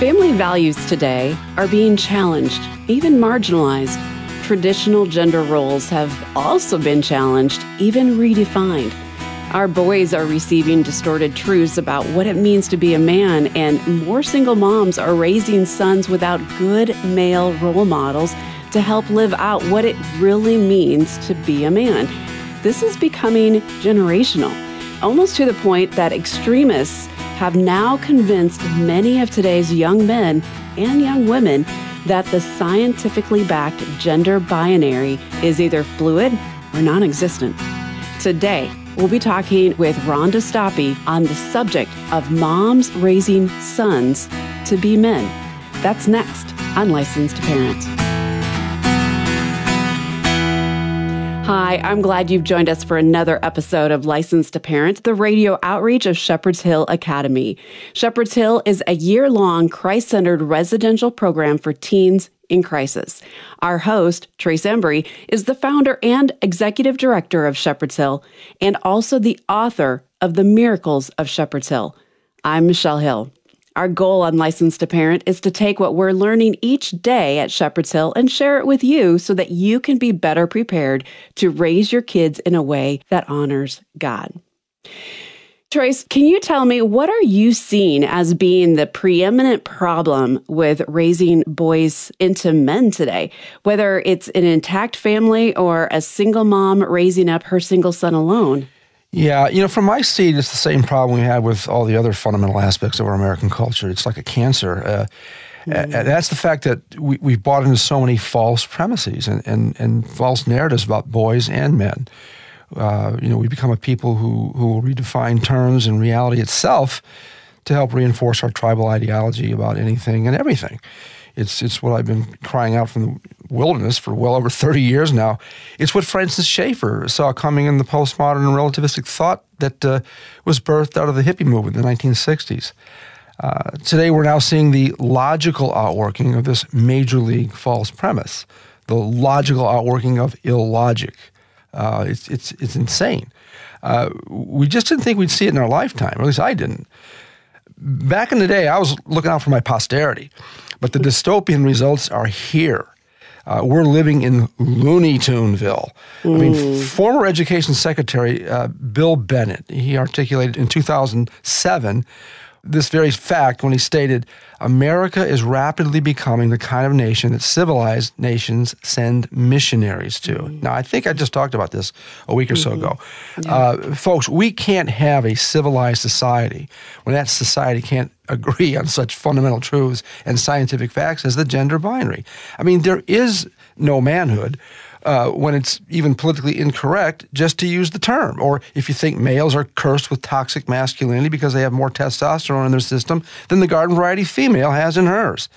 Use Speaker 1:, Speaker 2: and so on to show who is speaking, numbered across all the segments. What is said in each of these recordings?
Speaker 1: Family values today are being challenged, even marginalized. Traditional gender roles have also been challenged, even redefined. Our boys are receiving distorted truths about what it means to be a man, and more single moms are raising sons without good male role models to help live out what it really means to be a man. This is becoming generational, almost to the point that extremists have now convinced many of today's young men and young women that the scientifically backed gender binary is either fluid or non existent. Today, we'll be talking with Rhonda Stoppe on the subject of moms raising sons to be men. That's next on Licensed Parents. Hi, I'm glad you've joined us for another episode of Licensed to Parent, the radio outreach of Shepherd's Hill Academy. Shepherd's Hill is a year long Christ centered residential program for teens in crisis. Our host, Trace Embry, is the founder and executive director of Shepherd's Hill and also the author of The Miracles of Shepherd's Hill. I'm Michelle Hill. Our goal on Licensed to Parent is to take what we're learning each day at Shepherd's Hill and share it with you so that you can be better prepared to raise your kids in a way that honors God. Trace, can you tell me what are you seeing as being the preeminent problem with raising boys into men today? Whether it's an intact family or a single mom raising up her single son alone?
Speaker 2: Yeah, you know, from my seat, it's the same problem we had with all the other fundamental aspects of our American culture. It's like a cancer. Uh, mm. That's the fact that we, we've bought into so many false premises and, and, and false narratives about boys and men. Uh, you know, we become a people who, who will redefine terms and reality itself to help reinforce our tribal ideology about anything and everything. It's it's what I've been crying out from the wilderness for well over 30 years now. It's what Francis Schaeffer saw coming in the postmodern and relativistic thought that uh, was birthed out of the hippie movement in the 1960s. Uh, today, we're now seeing the logical outworking of this major league false premise, the logical outworking of illogic. Uh, it's, it's, it's insane. Uh, we just didn't think we'd see it in our lifetime, or at least I didn't. Back in the day, I was looking out for my posterity. But the dystopian results are here. Uh, we're living in Looney Tuneville. Mm. I mean, mm. former Education Secretary uh, Bill Bennett, he articulated in 2007 this very fact when he stated, America is rapidly becoming the kind of nation that civilized nations send missionaries to. Mm-hmm. Now, I think I just talked about this a week or so mm-hmm. ago. Yeah. Uh, folks, we can't have a civilized society when that society can't agree on such fundamental truths and scientific facts as the gender binary. I mean, there is no manhood uh, when it's even politically incorrect just to use the term. Or if you think males are cursed with toxic masculinity because they have more testosterone in their system than the garden variety female has in hers.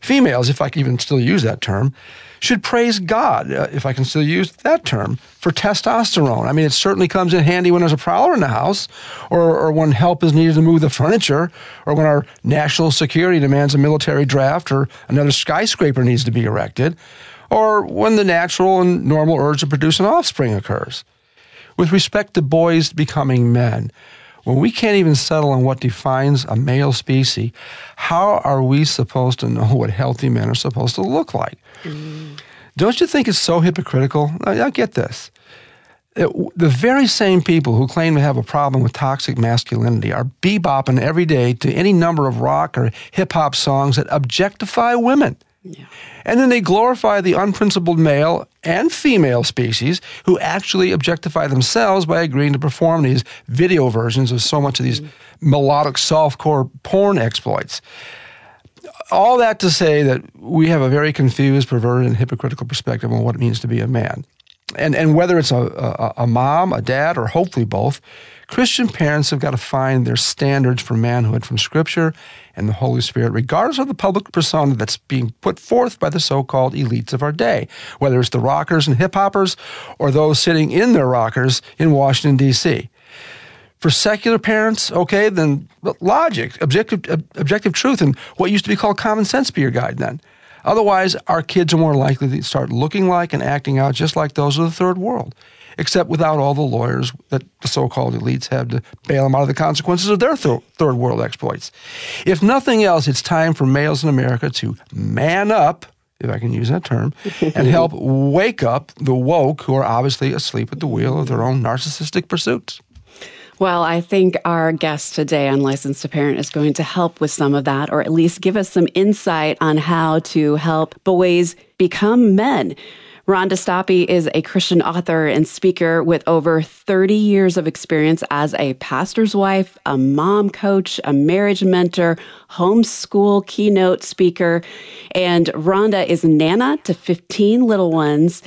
Speaker 2: Females, if I can even still use that term, should praise God, uh, if I can still use that term, for testosterone. I mean, it certainly comes in handy when there's a prowler in the house, or, or when help is needed to move the furniture, or when our national security demands a military draft, or another skyscraper needs to be erected, or when the natural and normal urge to produce an offspring occurs. With respect to boys becoming men, when we can't even settle on what defines a male species, how are we supposed to know what healthy men are supposed to look like? Mm. Don't you think it's so hypocritical? I, I get this. It, the very same people who claim to have a problem with toxic masculinity are bebopping every day to any number of rock or hip hop songs that objectify women. Yeah. And then they glorify the unprincipled male and female species who actually objectify themselves by agreeing to perform these video versions of so much of these mm-hmm. melodic softcore porn exploits. All that to say that we have a very confused, perverted, and hypocritical perspective on what it means to be a man. And, and whether it's a, a, a mom, a dad, or hopefully both, Christian parents have got to find their standards for manhood from Scripture and the Holy Spirit, regardless of the public persona that's being put forth by the so called elites of our day, whether it's the rockers and hip hoppers or those sitting in their rockers in Washington, D.C. For secular parents, okay, then logic, objective, objective truth, and what used to be called common sense be your guide then. Otherwise, our kids are more likely to start looking like and acting out just like those of the third world. except without all the lawyers that the so called elites have to bail them out of the consequences of their th- third world exploits. If nothing else, it's time for males in America to man up, if I can use that term, and help wake up the woke who are obviously asleep at the wheel of their own narcissistic pursuits.
Speaker 1: Well, I think our guest today on Licensed to Parent is going to help with some of that, or at least give us some insight on how to help boys become men. Rhonda Stoppe is a Christian author and speaker with over 30 years of experience as a pastor's wife, a mom coach, a marriage mentor, homeschool keynote speaker. And Rhonda is Nana to 15 little ones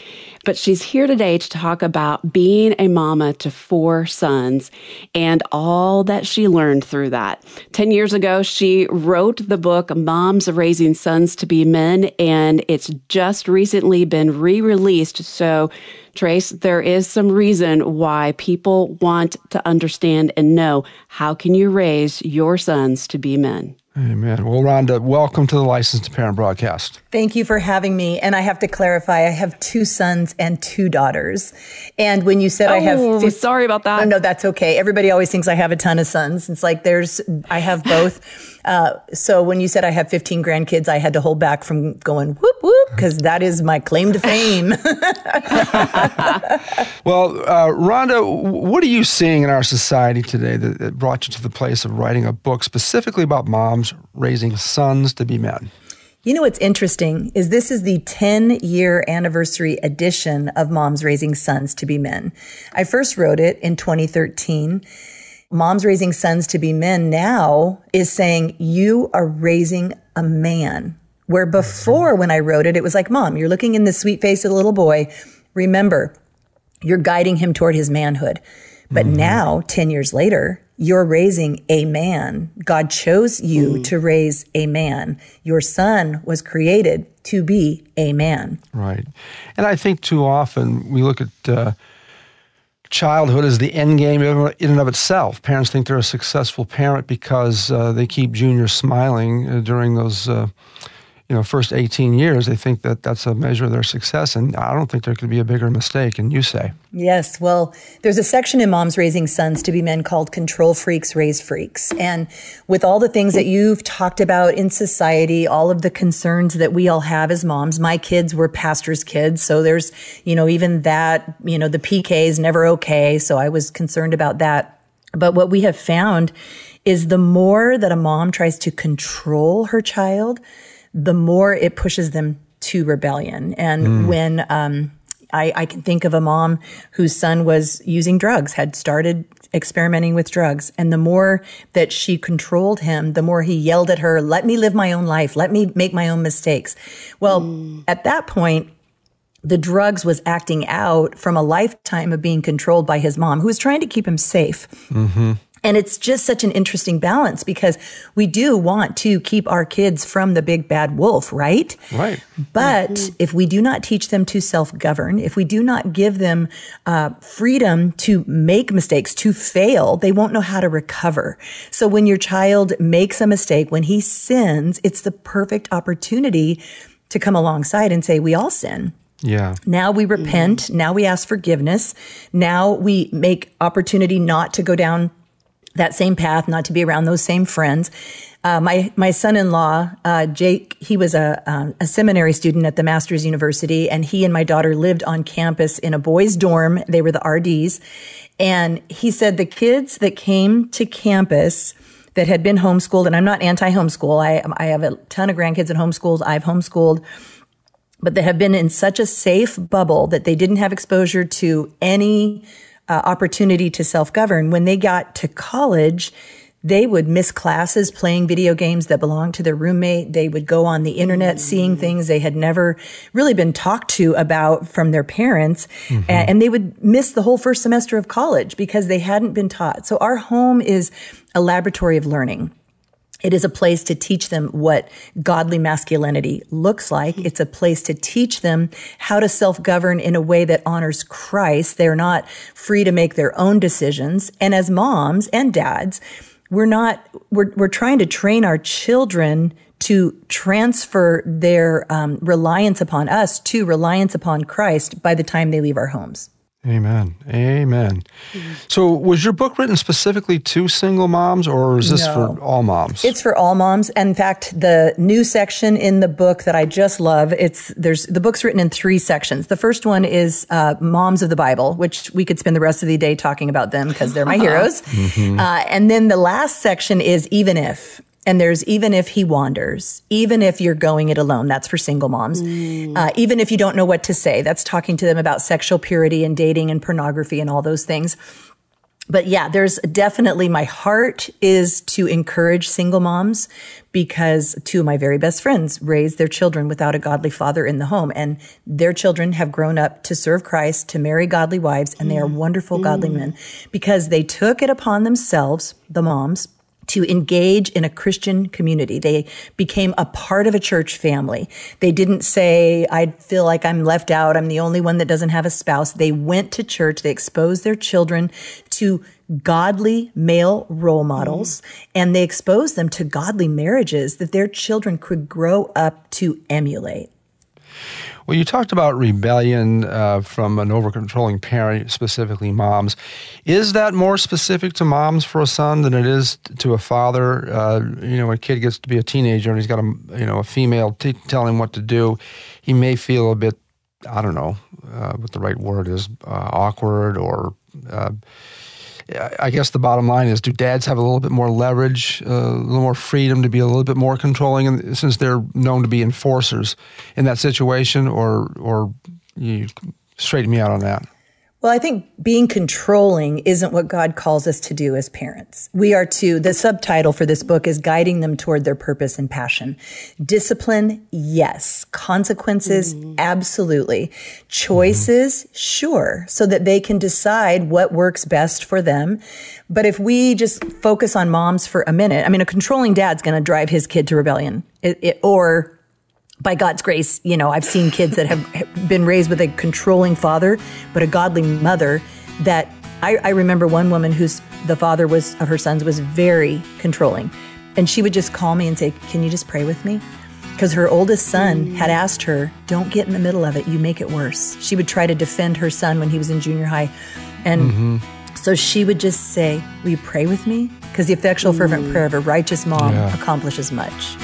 Speaker 1: but she's here today to talk about being a mama to four sons and all that she learned through that. 10 years ago, she wrote the book Moms Raising Sons to Be Men, and it's just recently been re released. So, Trace, there is some reason why people want to understand and know how can you raise your sons to be men.
Speaker 2: Amen. Well, Rhonda, welcome to the Licensed Parent broadcast.
Speaker 3: Thank you for having me. And I have to clarify, I have two sons and two daughters. And when you said
Speaker 1: oh,
Speaker 3: I have,
Speaker 1: 50, sorry about that.
Speaker 3: Oh, no, that's okay. Everybody always thinks I have a ton of sons. It's like there's, I have both. Uh, so when you said I have 15 grandkids, I had to hold back from going whoop whoop because that is my claim to fame.
Speaker 2: well, uh, Rhonda, what are you seeing in our society today that, that brought you to the place of writing a book specifically about moms raising sons to be men?
Speaker 3: You know what's interesting is this is the 10 year anniversary edition of Moms Raising Sons to Be Men. I first wrote it in 2013 Moms Raising Sons to Be Men now is saying, you are raising a man. Where before, when I wrote it, it was like, Mom, you're looking in the sweet face of the little boy. Remember, you're guiding him toward his manhood. But mm-hmm. now, 10 years later, you're raising a man. God chose you to raise a man. Your son was created to be a man.
Speaker 2: Right. And I think too often we look at, uh, childhood as the end game in and of itself. Parents think they're a successful parent because uh, they keep junior smiling uh, during those uh, you know first 18 years they think that that's a measure of their success and i don't think there could be a bigger mistake and you say.
Speaker 3: Yes well there's a section in moms raising sons to be men called control freaks raise freaks. And with all the things that you've talked about in society all of the concerns that we all have as moms my kids were pastors kids so there's you know even that you know the pk is never okay so i was concerned about that. But what we have found is the more that a mom tries to control her child the more it pushes them to rebellion. And mm. when um, I, I, can think of a mom whose son was using drugs, had started experimenting with drugs. And the more that she controlled him, the more he yelled at her, let me live my own life. Let me make my own mistakes. Well, mm. at that point, the drugs was acting out from a lifetime of being controlled by his mom, who was trying to keep him safe. Mm-hmm. And it's just such an interesting balance because we do want to keep our kids from the big bad wolf, right?
Speaker 2: Right.
Speaker 3: But mm-hmm. if we do not teach them to self govern, if we do not give them uh, freedom to make mistakes, to fail, they won't know how to recover. So when your child makes a mistake, when he sins, it's the perfect opportunity to come alongside and say, we all sin.
Speaker 2: Yeah.
Speaker 3: Now we repent. Mm-hmm. Now we ask forgiveness. Now we make opportunity not to go down that same path, not to be around those same friends. Uh, my my son-in-law uh, Jake, he was a um, a seminary student at the Master's University, and he and my daughter lived on campus in a boys' dorm. They were the RDs, and he said the kids that came to campus that had been homeschooled, and I'm not anti-homeschool. I I have a ton of grandkids in homeschools. I've homeschooled. But they have been in such a safe bubble that they didn't have exposure to any uh, opportunity to self govern. When they got to college, they would miss classes playing video games that belonged to their roommate. They would go on the internet seeing things they had never really been talked to about from their parents. Mm-hmm. And they would miss the whole first semester of college because they hadn't been taught. So our home is a laboratory of learning. It is a place to teach them what godly masculinity looks like. It's a place to teach them how to self govern in a way that honors Christ. They're not free to make their own decisions. And as moms and dads, we're not, we're, we're trying to train our children to transfer their um, reliance upon us to reliance upon Christ by the time they leave our homes.
Speaker 2: Amen. Amen. So, was your book written specifically to single moms, or is this no. for all moms?
Speaker 3: It's for all moms. In fact, the new section in the book that I just love, it's there's the book's written in three sections. The first one is uh, moms of the Bible, which we could spend the rest of the day talking about them because they're my heroes. Mm-hmm. Uh, and then the last section is even if, and there's even if he wanders, even if you're going it alone, that's for single moms. Mm. Uh, even if you don't know what to say, that's talking to them about sexual purity and dating and pornography and all those things. But yeah, there's definitely my heart is to encourage single moms because two of my very best friends raised their children without a godly father in the home and their children have grown up to serve Christ, to marry godly wives, and they are mm. wonderful mm. godly men because they took it upon themselves, the moms, to engage in a Christian community. They became a part of a church family. They didn't say, I feel like I'm left out. I'm the only one that doesn't have a spouse. They went to church. They exposed their children to godly male role models mm-hmm. and they exposed them to godly marriages that their children could grow up to emulate.
Speaker 2: Well, you talked about rebellion uh, from an overcontrolling parent, specifically moms. Is that more specific to moms for a son than it is to a father? Uh, you know, when a kid gets to be a teenager and he's got a you know a female t- telling him what to do, he may feel a bit I don't know uh, what the right word is uh, awkward or uh, I guess the bottom line is: Do dads have a little bit more leverage, uh, a little more freedom to be a little bit more controlling, and since they're known to be enforcers in that situation, or or you straighten me out on that?
Speaker 3: Well, I think being controlling isn't what God calls us to do as parents. We are to, the subtitle for this book is guiding them toward their purpose and passion. Discipline, yes. Consequences, mm-hmm. absolutely. Choices, mm-hmm. sure, so that they can decide what works best for them. But if we just focus on moms for a minute, I mean, a controlling dad's going to drive his kid to rebellion it, it, or by God's grace, you know, I've seen kids that have been raised with a controlling father, but a godly mother that I, I, remember one woman whose the father was of her sons was very controlling. And she would just call me and say, Can you just pray with me? Because her oldest son mm. had asked her, Don't get in the middle of it, you make it worse. She would try to defend her son when he was in junior high. And mm-hmm. so she would just say, Will you pray with me? Because the effectual, fervent prayer of a righteous mom yeah. accomplishes much.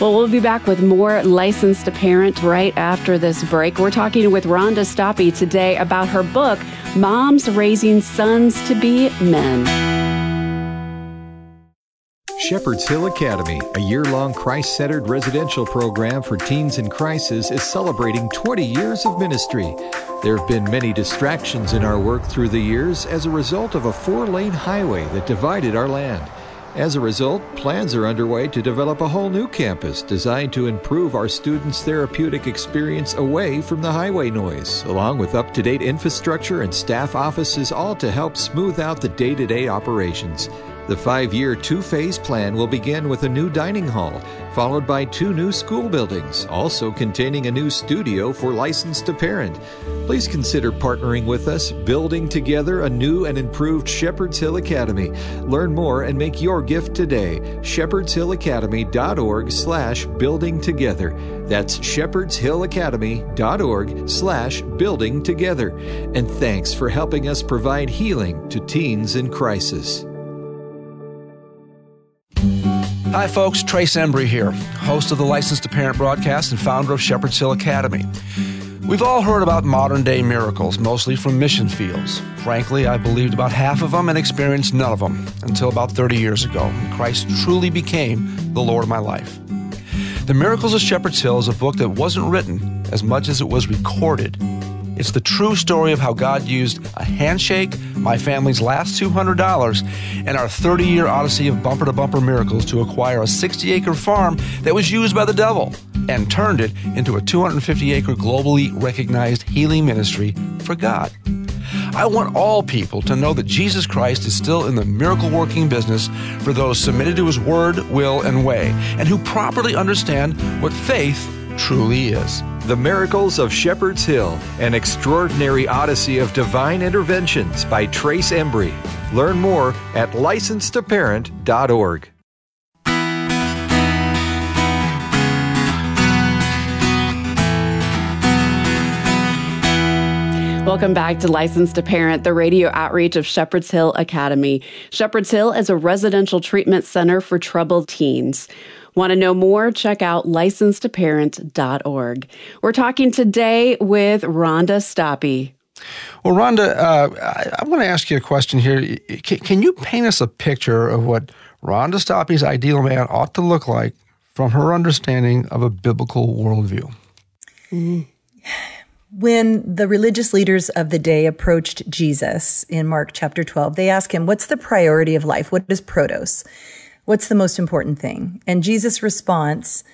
Speaker 1: Well, we'll be back with more Licensed to Parent right after this break. We're talking with Rhonda Stoppe today about her book, Moms Raising Sons to Be Men.
Speaker 4: Shepherd's Hill Academy, a year long Christ centered residential program for teens in crisis, is celebrating 20 years of ministry. There have been many distractions in our work through the years as a result of a four lane highway that divided our land. As a result, plans are underway to develop a whole new campus designed to improve our students' therapeutic experience away from the highway noise, along with up to date infrastructure and staff offices, all to help smooth out the day to day operations. The five year, two phase plan will begin with a new dining hall, followed by two new school buildings, also containing a new studio for licensed to parent. Please consider partnering with us, building together a new and improved Shepherd's Hill Academy. Learn more and make your gift today. shepherdshillacademy.org slash building together. That's shepherdshillacademy.org slash building together. And thanks for helping us provide healing to teens in crisis.
Speaker 2: Hi, folks. Trace Embry here, host of the Licensed to Parent broadcast and founder of Shepherd's Hill Academy. We've all heard about modern day miracles, mostly from mission fields. Frankly, I believed about half of them and experienced none of them until about 30 years ago, when Christ truly became the Lord of my life. The Miracles of Shepherd's Hill is a book that wasn't written as much as it was recorded it's the true story of how God used a handshake, my family's last $200, and our 30 year odyssey of bumper to bumper miracles to acquire a 60 acre farm that was used by the devil and turned it into a 250 acre globally recognized healing ministry for God. I want all people to know that Jesus Christ is still in the miracle working business for those submitted to his word, will, and way, and who properly understand what faith truly is.
Speaker 4: The Miracles of Shepherd's Hill, an extraordinary odyssey of divine interventions by Trace Embry. Learn more at licensedtoparent.org.
Speaker 1: Welcome back to Licensed to Parent, the radio outreach of Shepherd's Hill Academy. Shepherd's Hill is a residential treatment center for troubled teens. Want to know more? Check out licensedtoparent.org. We're talking today with Rhonda Stoppe.
Speaker 2: Well, Rhonda, uh, I, I want to ask you a question here. Can, can, you paint us a picture of what Rhonda Stoppe's ideal man ought to look like from her understanding of a biblical worldview?
Speaker 3: Mm-hmm. When the religious leaders of the day approached Jesus in Mark chapter 12, they asked him, What's the priority of life? What is protos? What's the most important thing? And Jesus' response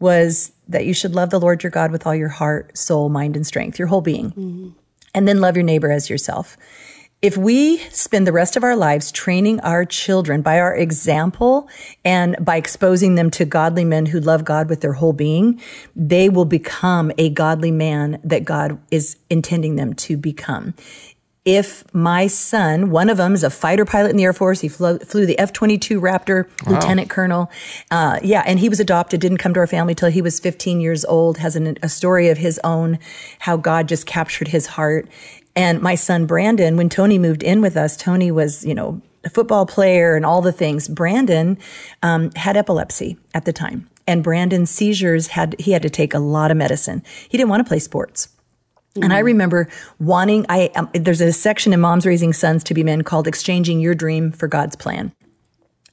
Speaker 3: was that you should love the Lord your God with all your heart, soul, mind, and strength, your whole being. Mm-hmm. And then love your neighbor as yourself. If we spend the rest of our lives training our children by our example and by exposing them to godly men who love God with their whole being, they will become a godly man that God is intending them to become if my son, one of them is a fighter pilot in the Air Force, he flew, flew the F 22 Raptor, wow. lieutenant colonel. Uh, yeah, and he was adopted, didn't come to our family till he was 15 years old, has an, a story of his own, how God just captured his heart. And my son Brandon, when Tony moved in with us, Tony was, you know, a football player and all the things. Brandon um, had epilepsy at the time, and Brandon's seizures had he had to take a lot of medicine. He didn't want to play sports. And I mm-hmm. remember wanting, I, um, there's a section in Moms Raising Sons to Be Men called Exchanging Your Dream for God's Plan.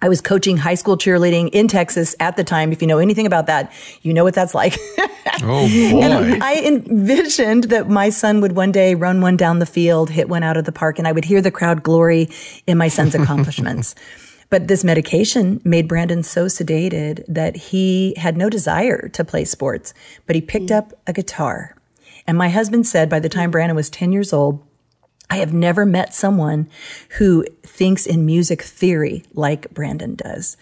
Speaker 3: I was coaching high school cheerleading in Texas at the time. If you know anything about that, you know what that's like.
Speaker 2: oh boy.
Speaker 3: And I envisioned that my son would one day run one down the field, hit one out of the park, and I would hear the crowd glory in my son's accomplishments. But this medication made Brandon so sedated that he had no desire to play sports, but he picked mm. up a guitar and my husband said by the time Brandon was 10 years old, I have never met someone who thinks in music theory like Brandon does.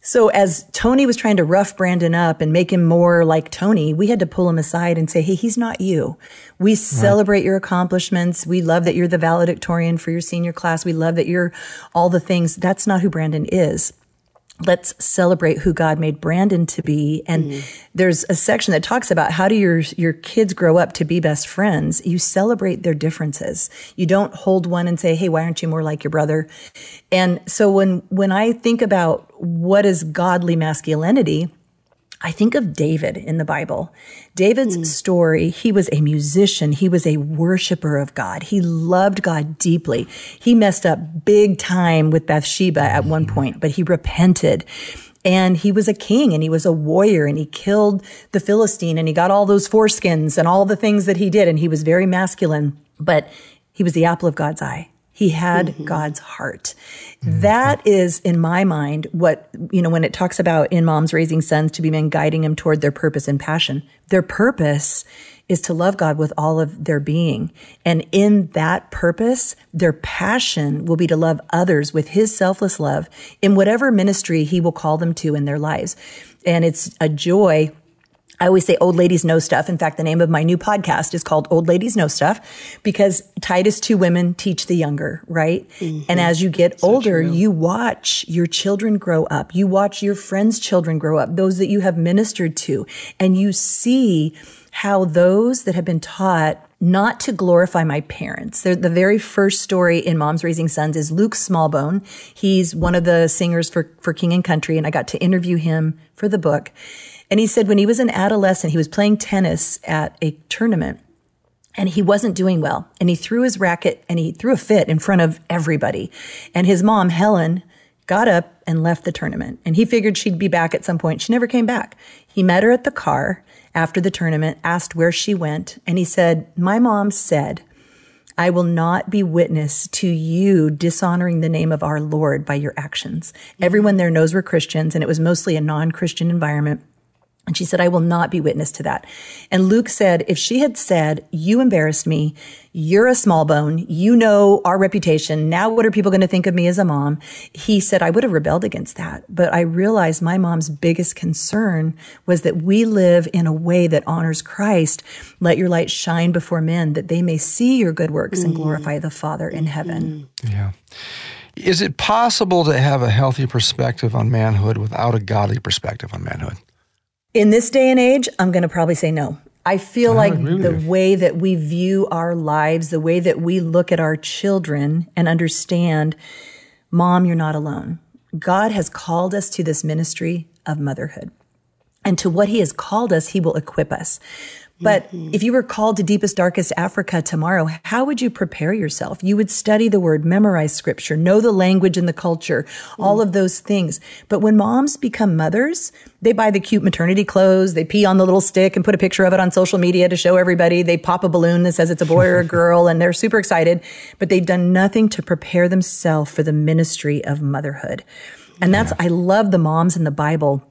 Speaker 3: So as Tony was trying to rough Brandon up and make him more like Tony, we had to pull him aside and say, Hey, he's not you. We right. celebrate your accomplishments. We love that you're the valedictorian for your senior class. We love that you're all the things. That's not who Brandon is let's celebrate who God made Brandon to be. And mm. there's a section that talks about how do your, your kids grow up to be best friends? You celebrate their differences. You don't hold one and say, Hey, why aren't you more like your brother? And so when, when I think about what is godly masculinity, I think of David in the Bible. David's mm. story, he was a musician. He was a worshiper of God. He loved God deeply. He messed up big time with Bathsheba at one point, but he repented. And he was a king and he was a warrior and he killed the Philistine and he got all those foreskins and all the things that he did. And he was very masculine, but he was the apple of God's eye. He had mm-hmm. God's heart. Mm-hmm. That is, in my mind, what, you know, when it talks about in moms raising sons to be men guiding them toward their purpose and passion, their purpose is to love God with all of their being. And in that purpose, their passion will be to love others with his selfless love in whatever ministry he will call them to in their lives. And it's a joy I always say old ladies know stuff. In fact, the name of my new podcast is called Old Ladies Know Stuff because Titus 2 women teach the younger, right? Mm-hmm. And as you get so older, true. you watch your children grow up. You watch your friends' children grow up, those that you have ministered to, and you see how those that have been taught not to glorify my parents. They're, the very first story in Moms Raising Sons is Luke Smallbone. He's one of the singers for, for King and Country, and I got to interview him for the book. And he said when he was an adolescent, he was playing tennis at a tournament and he wasn't doing well. And he threw his racket and he threw a fit in front of everybody. And his mom, Helen, got up and left the tournament. And he figured she'd be back at some point. She never came back. He met her at the car after the tournament, asked where she went, and he said, My mom said, I will not be witness to you dishonoring the name of our Lord by your actions. Everyone there knows we're Christians, and it was mostly a non Christian environment. And she said, I will not be witness to that. And Luke said, if she had said, you embarrassed me, you're a Smallbone, you know our reputation, now what are people going to think of me as a mom? He said, I would have rebelled against that. But I realized my mom's biggest concern was that we live in a way that honors Christ. Let your light shine before men that they may see your good works mm-hmm. and glorify the Father in heaven.
Speaker 2: Mm-hmm. Yeah. Is it possible to have a healthy perspective on manhood without a godly perspective on manhood?
Speaker 3: In this day and age, I'm going to probably say no. I feel like the way that we view our lives, the way that we look at our children and understand, mom, you're not alone. God has called us to this ministry of motherhood. And to what he has called us, he will equip us. But mm-hmm. if you were called to deepest, darkest Africa tomorrow, how would you prepare yourself? You would study the word, memorize scripture, know the language and the culture, mm-hmm. all of those things. But when moms become mothers, they buy the cute maternity clothes, they pee on the little stick and put a picture of it on social media to show everybody. They pop a balloon that says it's a boy or a girl and they're super excited, but they've done nothing to prepare themselves for the ministry of motherhood. And that's, yeah. I love the moms in the Bible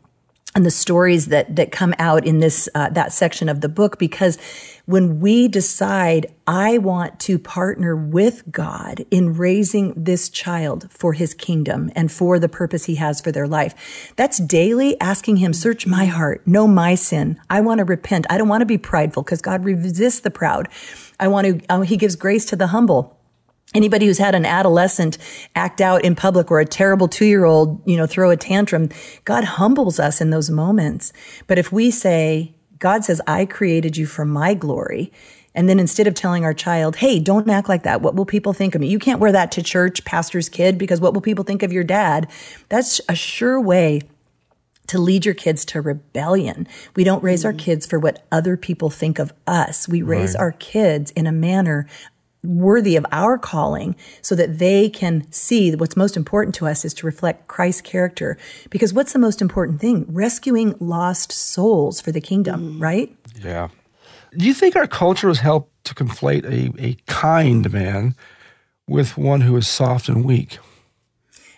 Speaker 3: and the stories that that come out in this uh, that section of the book because when we decide I want to partner with God in raising this child for his kingdom and for the purpose he has for their life that's daily asking him search my heart. Know my sin. I want to repent. I don't want to be prideful because God resists the proud. I want to uh, he gives grace to the humble Anybody who's had an adolescent act out in public or a terrible two year old, you know, throw a tantrum, God humbles us in those moments. But if we say, God says, I created you for my glory. And then instead of telling our child, hey, don't act like that. What will people think of me? You can't wear that to church, pastor's kid, because what will people think of your dad? That's a sure way to lead your kids to rebellion. We don't raise mm-hmm. our kids for what other people think of us. We raise right. our kids in a manner worthy of our calling so that they can see that what's most important to us is to reflect Christ's character. Because what's the most important thing? Rescuing lost souls for the kingdom, mm. right?
Speaker 2: Yeah. Do you think our culture has helped to conflate a, a kind man with one who is soft and weak?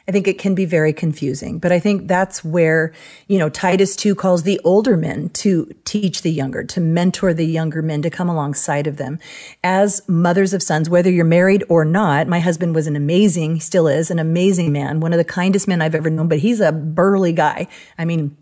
Speaker 3: I think it can be very confusing. But I think that's where, you know, Titus 2 calls the older men to teach the younger, to mentor the younger men, to come alongside of them. As mothers of sons, whether you're married or not, my husband was an amazing, still is, an amazing man, one of the kindest men I've ever known, but he's a burly guy. I mean,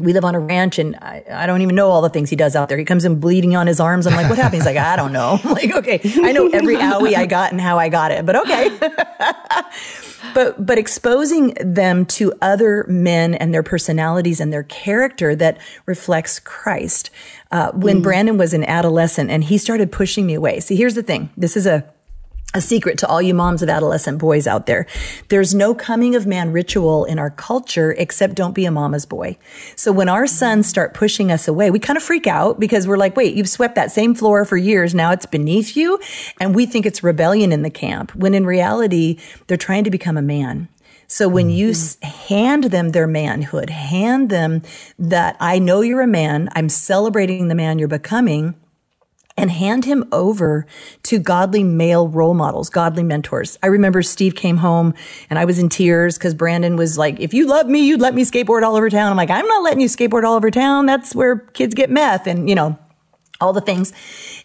Speaker 3: we live on a ranch and I, I, don't even know all the things he does out there. He comes in bleeding on his arms. I'm like, what happened? He's like, I don't know. I'm like, okay, I know every owie I got and how I got it, but okay. but, but exposing them to other men and their personalities and their character that reflects Christ. Uh, when mm. Brandon was an adolescent and he started pushing me away. See, here's the thing. This is a, a secret to all you moms of adolescent boys out there. There's no coming of man ritual in our culture except don't be a mama's boy. So when our sons start pushing us away, we kind of freak out because we're like, wait, you've swept that same floor for years. Now it's beneath you. And we think it's rebellion in the camp when in reality, they're trying to become a man. So when you mm-hmm. hand them their manhood, hand them that I know you're a man, I'm celebrating the man you're becoming and hand him over to godly male role models, godly mentors. I remember Steve came home and I was in tears because Brandon was like, if you love me, you'd let me skateboard all over town. I'm like, I'm not letting you skateboard all over town. That's where kids get meth and, you know, all the things.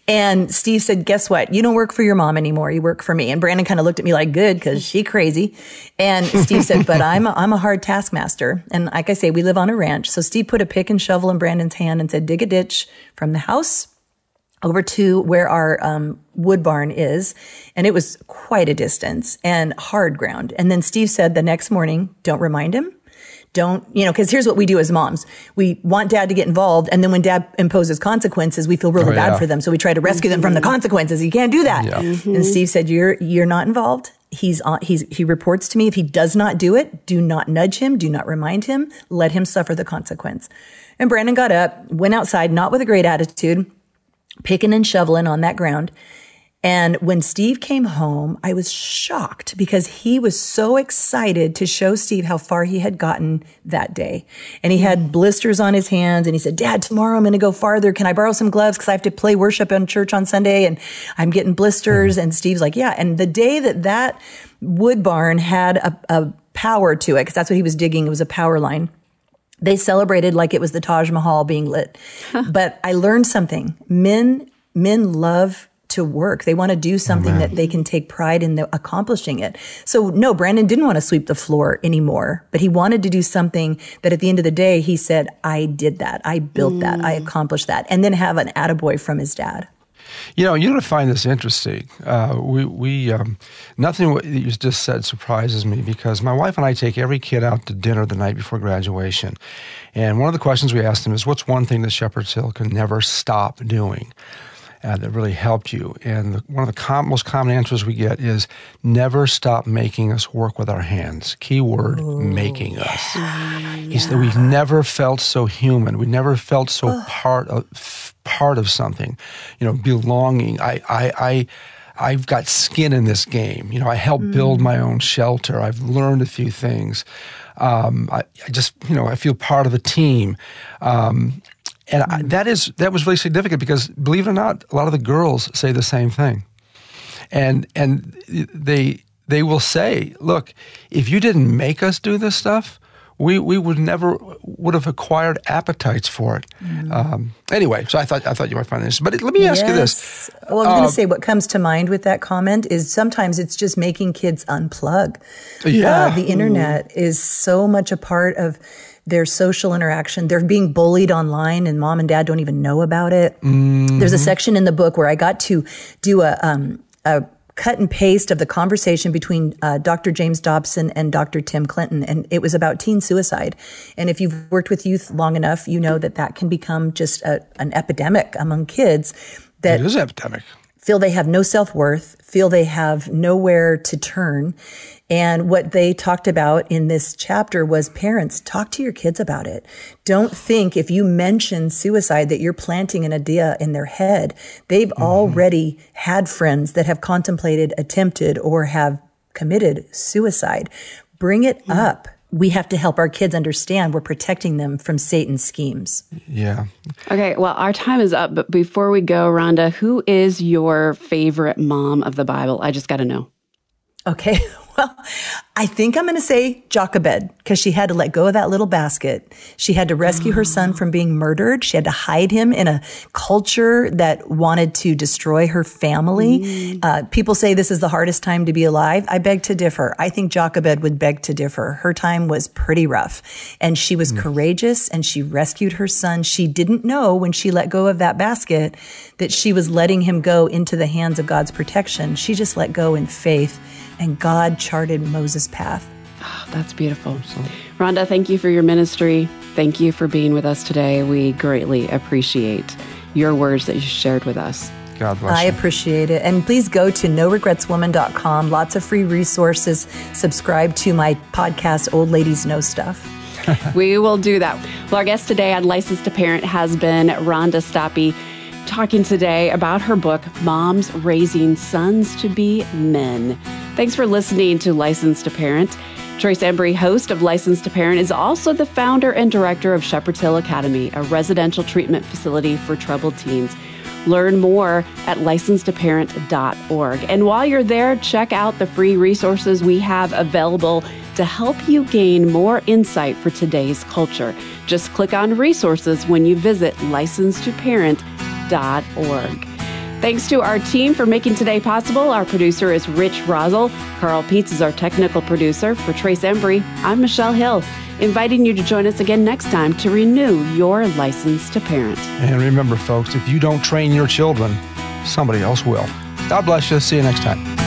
Speaker 3: And Steve said, guess what? You don't work for your mom anymore. You work for me. And Brandon kind of looked at me like, good, cause she crazy. And Steve said, but I'm a, I'm a hard taskmaster. And like I say, we live on a ranch. So Steve put a pick and shovel in Brandon's hand and said, dig a ditch from the house over to where our um, wood barn is. And it was quite a distance and hard ground. And then Steve said the next morning, don't remind him. Don't, you know, because here's what we do as moms. We want dad to get involved. And then when dad imposes consequences, we feel really oh, bad for them. So we try to rescue mm-hmm. them from the consequences. You can't do that. Yeah. Mm-hmm. And Steve said, you're, you're not involved. He's on, he's, he reports to me. If he does not do it, do not nudge him. Do not remind him. Let him suffer the consequence. And Brandon got up, went outside, not with a great attitude picking and shoveling on that ground. And when Steve came home, I was shocked because he was so excited to show Steve how far he had gotten that day. And he had blisters on his hands and he said, Dad, tomorrow I'm going to go farther. Can I borrow some gloves? Cause I have to play worship in church on Sunday and I'm getting blisters. And Steve's like, yeah. And the day that that wood barn had a, a power to it, cause that's what he was digging. It was a power line they celebrated like it was the Taj Mahal being lit. but I learned something. Men, men love to work. They want to do something that they can take pride in the, accomplishing it. So no, Brandon didn't want to sweep the floor anymore, but he wanted to do something that at the end of the day, he said, I did that. I built mm. that. I mm. accomplished that. And then have an attaboy from his dad.
Speaker 2: You know, you're going to find this interesting. Uh, we, we um, nothing that you just said surprises me because my wife and I take every kid out to dinner the night before graduation, and one of the questions we ask them is, "What's one thing that Shepherd's Hill can never stop doing?" Uh, that really helped you. And the, one of the com- most common answers we get is never stop making us work with our hands. Keyword Ooh, making us. Yeah. He said we've never felt so human. We never felt so Ugh. part of part of something. You know, belonging. I I I. I've got skin in this game. You know, I helped mm. build my own shelter. I've learned a few things. Um, I, I, just, you know, I feel part of a team. Um, and I, that is that was really significant because believe it or not, a lot of the girls say the same thing, and and they they will say, "Look, if you didn't make us do this stuff, we we would never would have acquired appetites for it." Mm. Um, anyway, so I thought I thought you might find this, but let me ask yes. you this.
Speaker 3: Well, I'm uh, going to say what comes to mind with that comment is sometimes it's just making kids unplug.
Speaker 2: Yeah,
Speaker 3: uh, the internet is so much a part of their social interaction. They're being bullied online and mom and dad don't even know about it. Mm-hmm. There's a section in the book where I got to do a, um, a cut and paste of the conversation between uh, Dr. James Dobson and Dr. Tim Clinton, and it was about teen suicide. And if you've worked with youth long enough, you know that that can become just a, an epidemic among kids. That
Speaker 2: it is epidemic.
Speaker 3: Feel they have no self worth, feel they have nowhere to turn, and what they talked about in this chapter was parents, talk to your kids about it. Don't think if you mention suicide that you're planting an idea in their head. They've mm-hmm. already had friends that have contemplated, attempted, or have committed suicide. Bring it mm-hmm. up. We have to help our kids understand we're protecting them from Satan's schemes.
Speaker 2: Yeah.
Speaker 1: Okay, well, our time is up, but before we go, Rhonda, who is your favorite mom of the Bible? I just got to know.
Speaker 3: Okay. Well, I think I'm going to say Jochebed because she had to let go of that little basket. She had to rescue her son from being murdered. She had to hide him in a culture that wanted to destroy her family. Mm. Uh, people say this is the hardest time to be alive. I beg to differ. I think Jochebed would beg to differ. Her time was pretty rough and she was mm. courageous and she rescued her son. She didn't know when she let go of that basket that she was letting him go into the hands of God's protection. She just let go in faith and God charted Moses' path.
Speaker 1: Oh, that's beautiful. Rhonda, thank you for your ministry. Thank you for being with us today. We greatly appreciate your words that you shared with us.
Speaker 2: God bless
Speaker 3: I
Speaker 2: you.
Speaker 3: appreciate it. And please go to noregretswoman.com. Lots of free resources. Subscribe to my podcast, Old Ladies Know Stuff.
Speaker 1: we will do that. Well, our guest today on Licensed to Parent has been Rhonda Stoppe talking today about her book, Moms Raising Sons to Be Men. Thanks for listening to Licensed to Parent. Trace Embry, host of Licensed to Parent, is also the founder and director of Shepherd's Hill Academy, a residential treatment facility for troubled teens. Learn more at licensedtoparent.org. And while you're there, check out the free resources we have available to help you gain more insight for today's culture. Just click on resources when you visit licensedtoparent.org. Thanks to our team for making today possible. Our producer is Rich Rosel. Carl Peets is our technical producer. For Trace Embry, I'm Michelle Hill, inviting you to join us again next time to renew your license to parent.
Speaker 2: And remember, folks, if you don't train your children, somebody else will. God bless you. See you next time.